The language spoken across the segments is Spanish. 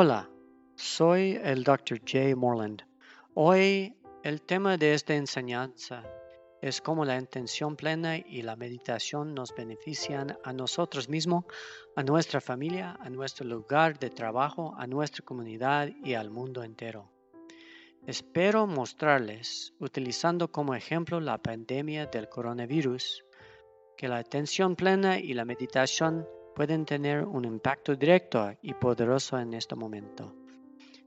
Hola, soy el Dr. Jay Morland. Hoy el tema de esta enseñanza es cómo la intención plena y la meditación nos benefician a nosotros mismos, a nuestra familia, a nuestro lugar de trabajo, a nuestra comunidad y al mundo entero. Espero mostrarles, utilizando como ejemplo la pandemia del coronavirus, que la atención plena y la meditación pueden tener un impacto directo y poderoso en este momento.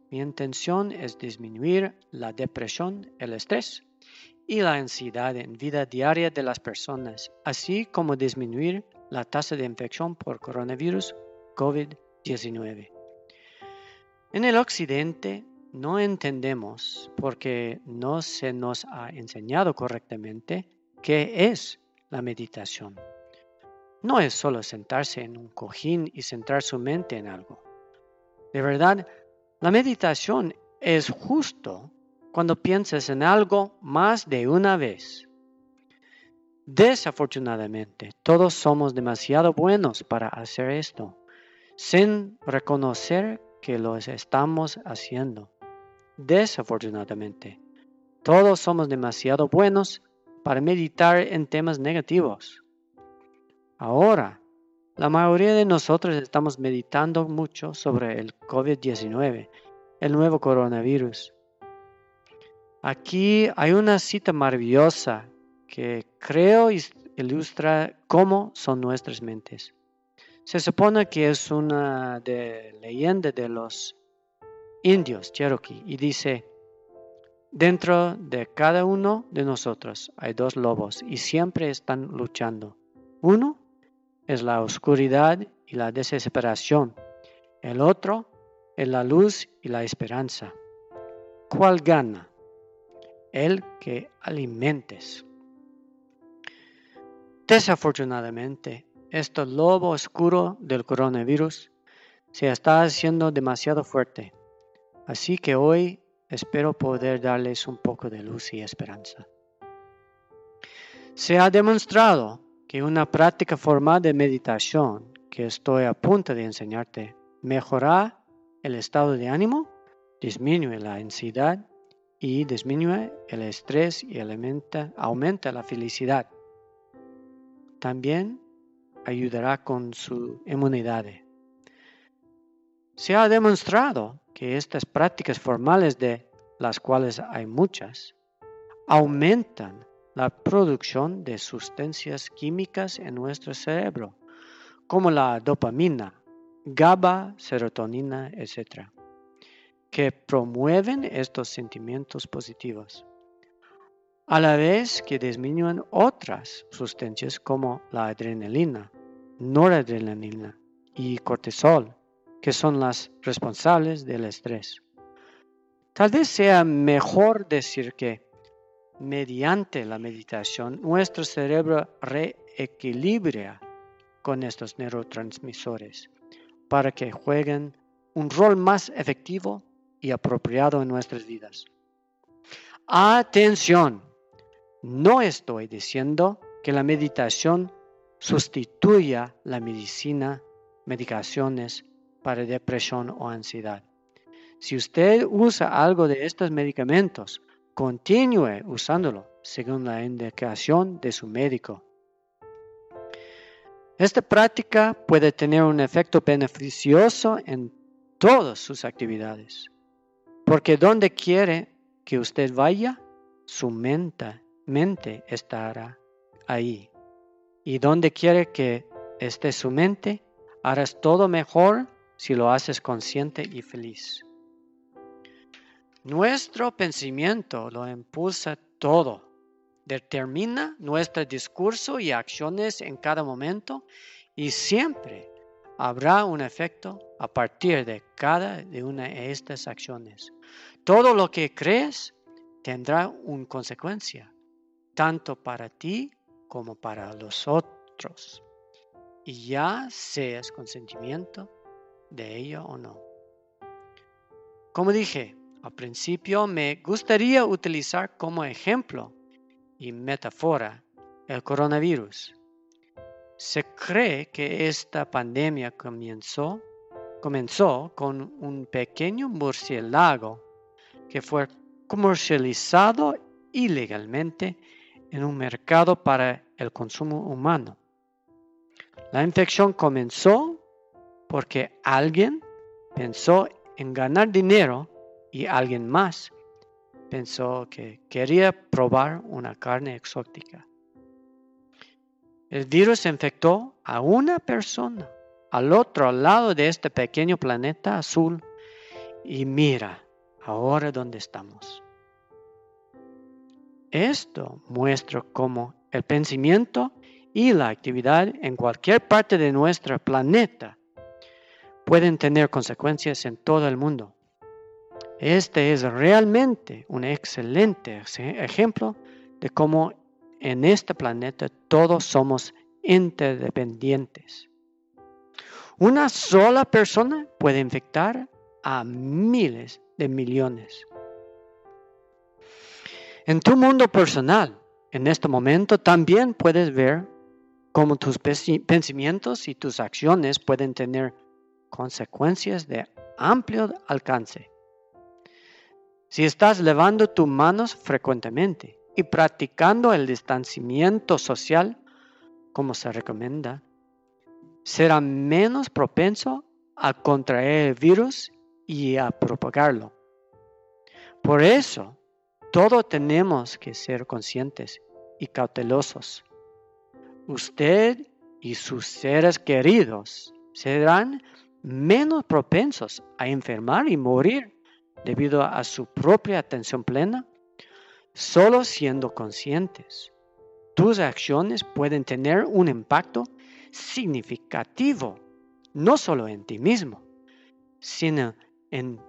Mi intención es disminuir la depresión, el estrés y la ansiedad en vida diaria de las personas, así como disminuir la tasa de infección por coronavirus COVID-19. En el occidente no entendemos porque no se nos ha enseñado correctamente qué es la meditación no es solo sentarse en un cojín y centrar su mente en algo. De verdad, la meditación es justo cuando piensas en algo más de una vez. Desafortunadamente, todos somos demasiado buenos para hacer esto, sin reconocer que lo estamos haciendo. Desafortunadamente, todos somos demasiado buenos para meditar en temas negativos. Ahora, la mayoría de nosotros estamos meditando mucho sobre el COVID-19, el nuevo coronavirus. Aquí hay una cita maravillosa que creo ilustra cómo son nuestras mentes. Se supone que es una de leyenda de los indios Cherokee y dice, dentro de cada uno de nosotros hay dos lobos y siempre están luchando. Uno es la oscuridad y la desesperación. El otro es la luz y la esperanza. ¿Cuál gana? El que alimentes. Desafortunadamente, este lobo oscuro del coronavirus se está haciendo demasiado fuerte. Así que hoy espero poder darles un poco de luz y esperanza. Se ha demostrado que una práctica formal de meditación que estoy a punto de enseñarte mejora el estado de ánimo, disminuye la ansiedad y disminuye el estrés y aumenta, la felicidad. También ayudará con su inmunidad. Se ha demostrado que estas prácticas formales, de las cuales hay muchas, aumentan la producción de sustancias químicas en nuestro cerebro, como la dopamina, GABA, serotonina, etc., que promueven estos sentimientos positivos, a la vez que disminuyen otras sustancias como la adrenalina, noradrenalina y cortisol, que son las responsables del estrés. Tal vez sea mejor decir que mediante la meditación, nuestro cerebro reequilibra con estos neurotransmisores para que jueguen un rol más efectivo y apropiado en nuestras vidas. Atención, no estoy diciendo que la meditación sustituya la medicina, medicaciones para depresión o ansiedad. Si usted usa algo de estos medicamentos Continúe usándolo según la indicación de su médico. Esta práctica puede tener un efecto beneficioso en todas sus actividades, porque donde quiere que usted vaya, su mente, mente estará ahí. Y donde quiere que esté su mente, harás todo mejor si lo haces consciente y feliz. Nuestro pensamiento lo impulsa todo. Determina nuestro discurso y acciones en cada momento y siempre habrá un efecto a partir de cada de una de estas acciones. Todo lo que crees tendrá una consecuencia, tanto para ti como para los otros. Y ya seas consentimiento de ello o no. Como dije, al principio me gustaría utilizar como ejemplo y metáfora el coronavirus. Se cree que esta pandemia comenzó comenzó con un pequeño murciélago que fue comercializado ilegalmente en un mercado para el consumo humano. La infección comenzó porque alguien pensó en ganar dinero y alguien más pensó que quería probar una carne exótica. El virus infectó a una persona al otro lado de este pequeño planeta azul y mira ahora dónde estamos. Esto muestra cómo el pensamiento y la actividad en cualquier parte de nuestro planeta pueden tener consecuencias en todo el mundo. Este es realmente un excelente ejemplo de cómo en este planeta todos somos interdependientes. Una sola persona puede infectar a miles de millones. En tu mundo personal, en este momento, también puedes ver cómo tus pensamientos y tus acciones pueden tener consecuencias de amplio alcance. Si estás levando tus manos frecuentemente y practicando el distanciamiento social como se recomienda, será menos propenso a contraer el virus y a propagarlo. Por eso, todos tenemos que ser conscientes y cautelosos. Usted y sus seres queridos serán menos propensos a enfermar y morir debido a su propia atención plena, solo siendo conscientes. Tus acciones pueden tener un impacto significativo, no solo en ti mismo, sino en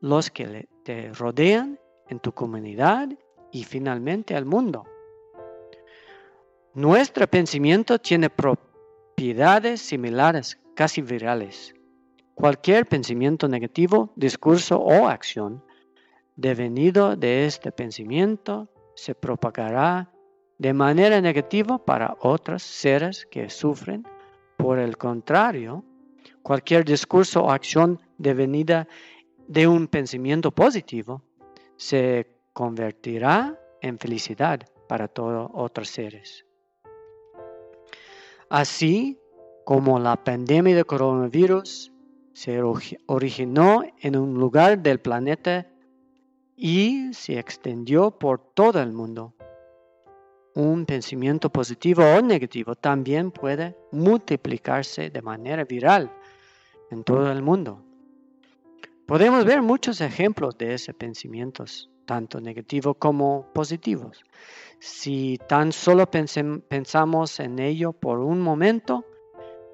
los que te rodean, en tu comunidad y finalmente al mundo. Nuestro pensamiento tiene propiedades similares, casi virales. Cualquier pensamiento negativo, discurso o acción devenido de este pensamiento se propagará de manera negativa para otros seres que sufren. Por el contrario, cualquier discurso o acción devenida de un pensamiento positivo se convertirá en felicidad para todos otros seres. Así como la pandemia de coronavirus se originó en un lugar del planeta y se extendió por todo el mundo. Un pensamiento positivo o negativo también puede multiplicarse de manera viral en todo el mundo. Podemos ver muchos ejemplos de esos pensamientos, tanto negativos como positivos. Si tan solo pensamos en ello por un momento,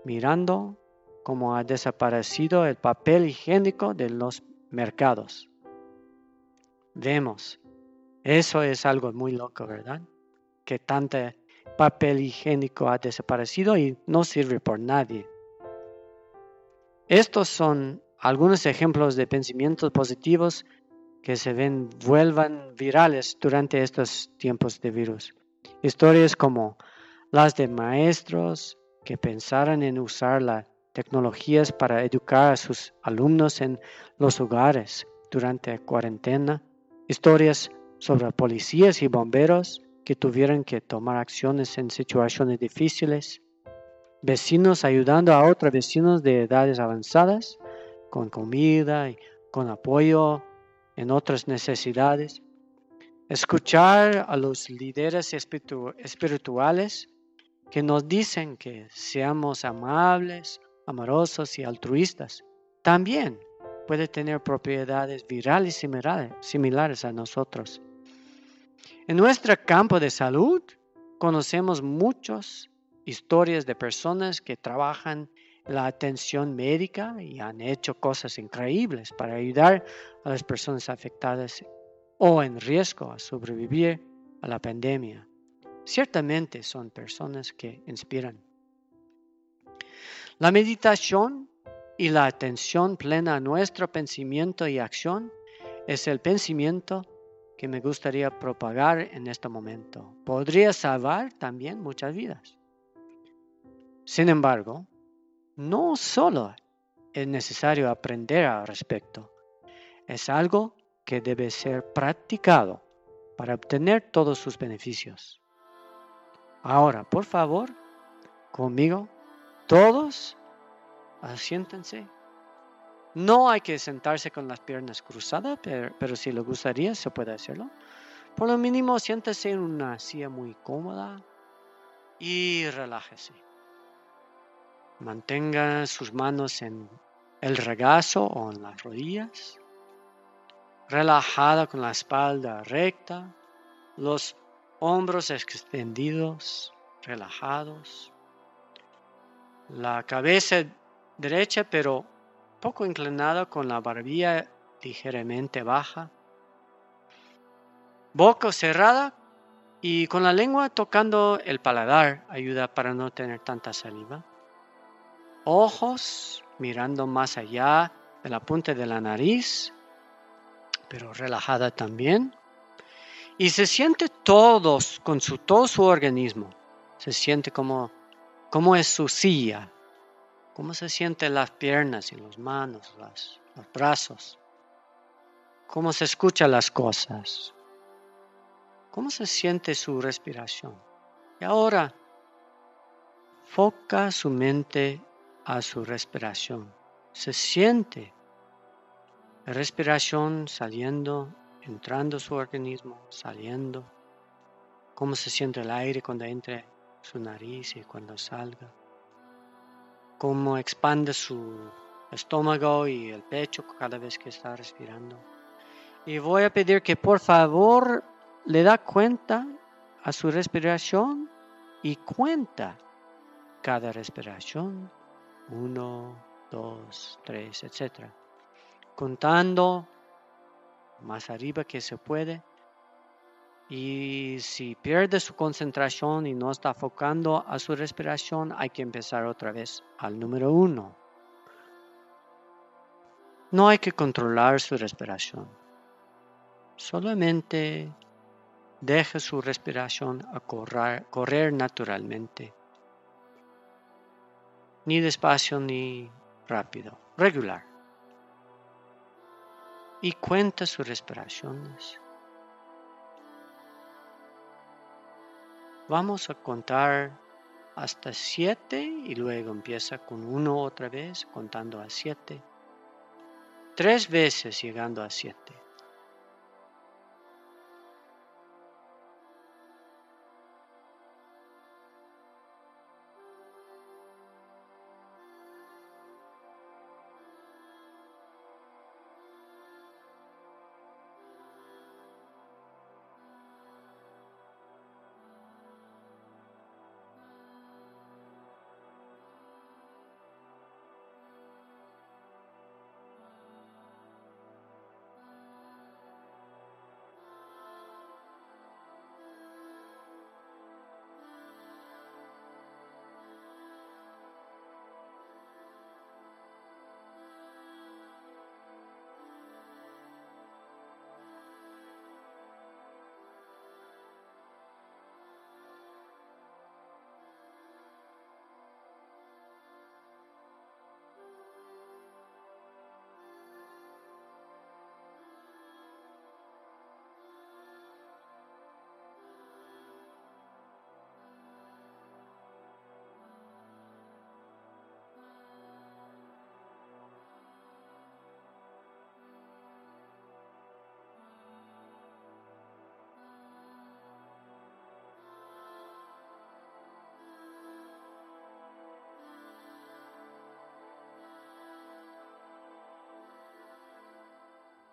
mirando cómo ha desaparecido el papel higiénico de los mercados. Vemos, eso es algo muy loco, ¿verdad? Que tanto papel higiénico ha desaparecido y no sirve por nadie. Estos son algunos ejemplos de pensamientos positivos que se ven vuelvan virales durante estos tiempos de virus. Historias como las de maestros que pensaron en usar las tecnologías para educar a sus alumnos en los hogares durante cuarentena. Historias sobre policías y bomberos que tuvieron que tomar acciones en situaciones difíciles. Vecinos ayudando a otros vecinos de edades avanzadas con comida y con apoyo en otras necesidades. Escuchar a los líderes espirituales que nos dicen que seamos amables, amorosos y altruistas. También puede tener propiedades virales similares, a nosotros. En nuestro campo de salud conocemos muchas historias de personas que trabajan la atención médica y han hecho cosas increíbles para ayudar a las personas afectadas o en riesgo a sobrevivir a la pandemia. Ciertamente son personas que inspiran. La meditación y la atención plena a nuestro pensamiento y acción es el pensamiento que me gustaría propagar en este momento. Podría salvar también muchas vidas. Sin embargo, no solo es necesario aprender al respecto. Es algo que debe ser practicado para obtener todos sus beneficios. Ahora, por favor, conmigo, todos asiéntense. No hay que sentarse con las piernas cruzadas, pero, si le gustaría, se puede hacerlo. Por lo mínimo, siéntese en una silla muy cómoda y relájese. Mantenga sus manos en el regazo o en las rodillas. Relajada con la espalda recta, los hombros extendidos, relajados. La cabeza derecha pero poco inclinada con la barbilla ligeramente baja. Boca cerrada y con la lengua tocando el paladar ayuda para no tener tanta saliva. Ojos mirando más allá de la punta de la nariz, pero relajada también. Y se siente todos, con su, todo su organismo. Se siente como, como es su silla, cómo se sienten las piernas y las manos, los brazos, cómo se escuchan las cosas, cómo se siente su respiración. Y ahora, foca su mente a su respiración. Se siente la respiración saliendo, entrando su organismo, saliendo. Cómo se siente el aire cuando entre su nariz y cuando salga. Cómo expande su estómago y el pecho cada vez que está respirando. Y voy a pedir que por favor le da cuenta a su respiración y cuenta cada respiración uno, dos, tres, etc. Contando más arriba que se puede. Y si pierde su concentración y no está enfocando a su respiración, hay que empezar otra vez al número uno. No hay que controlar su respiración. Solamente deje su respiración a correr, correr naturalmente ni despacio ni rápido, regular. Y cuenta sus respiraciones. Vamos a contar hasta siete y luego empieza con uno otra vez contando a siete. Tres veces llegando a siete.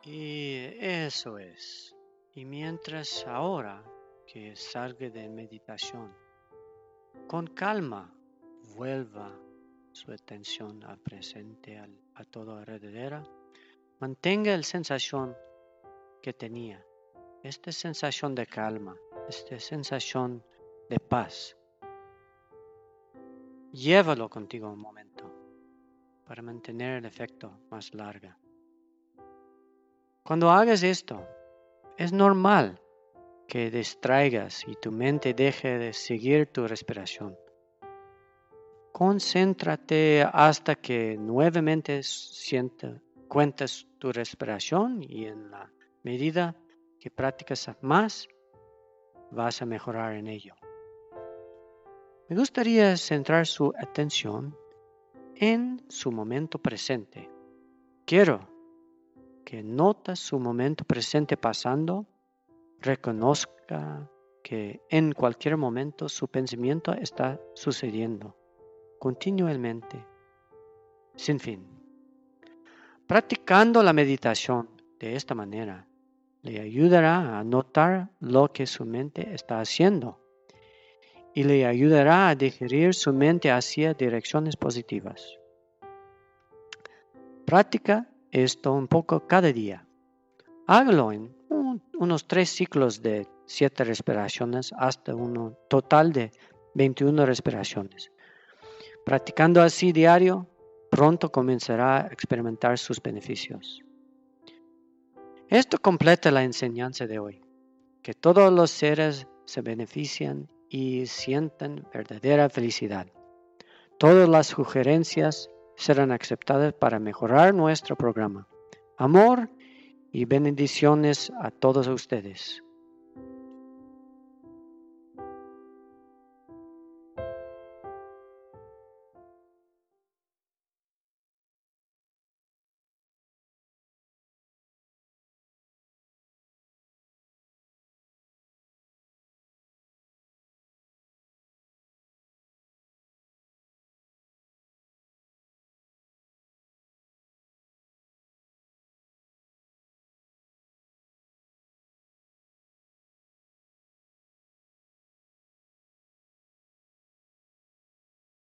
Y eso es. Y mientras ahora que salga de meditación, con calma vuelva su atención al presente, a todo alrededor, mantenga la sensación que tenía, esta sensación de calma, esta sensación de paz. Llévalo contigo un momento para mantener el efecto más largo. Cuando hagas esto, es normal que distraigas y tu mente deje de seguir tu respiración. Concéntrate hasta que nuevamente sienta, cuentes tu respiración y en la medida que practicas más, vas a mejorar en ello. Me gustaría centrar su atención en su momento presente. Quiero que notas su momento presente pasando, reconozca que en cualquier momento su pensamiento está sucediendo continuamente, sin fin. Practicando la meditación de esta manera le ayudará a notar lo que su mente está haciendo y le ayudará a dirigir su mente hacia direcciones positivas. Practica esto un poco cada día. Hágalo en unos tres ciclos de siete respiraciones hasta un total de 21 respiraciones. Practicando así diario, pronto comenzará a experimentar sus beneficios. Esto completa la enseñanza de hoy, que todos los seres se benefician y sientan verdadera felicidad. Todas las sugerencias serán aceptadas para mejorar nuestro programa. Amor y bendiciones a todos ustedes.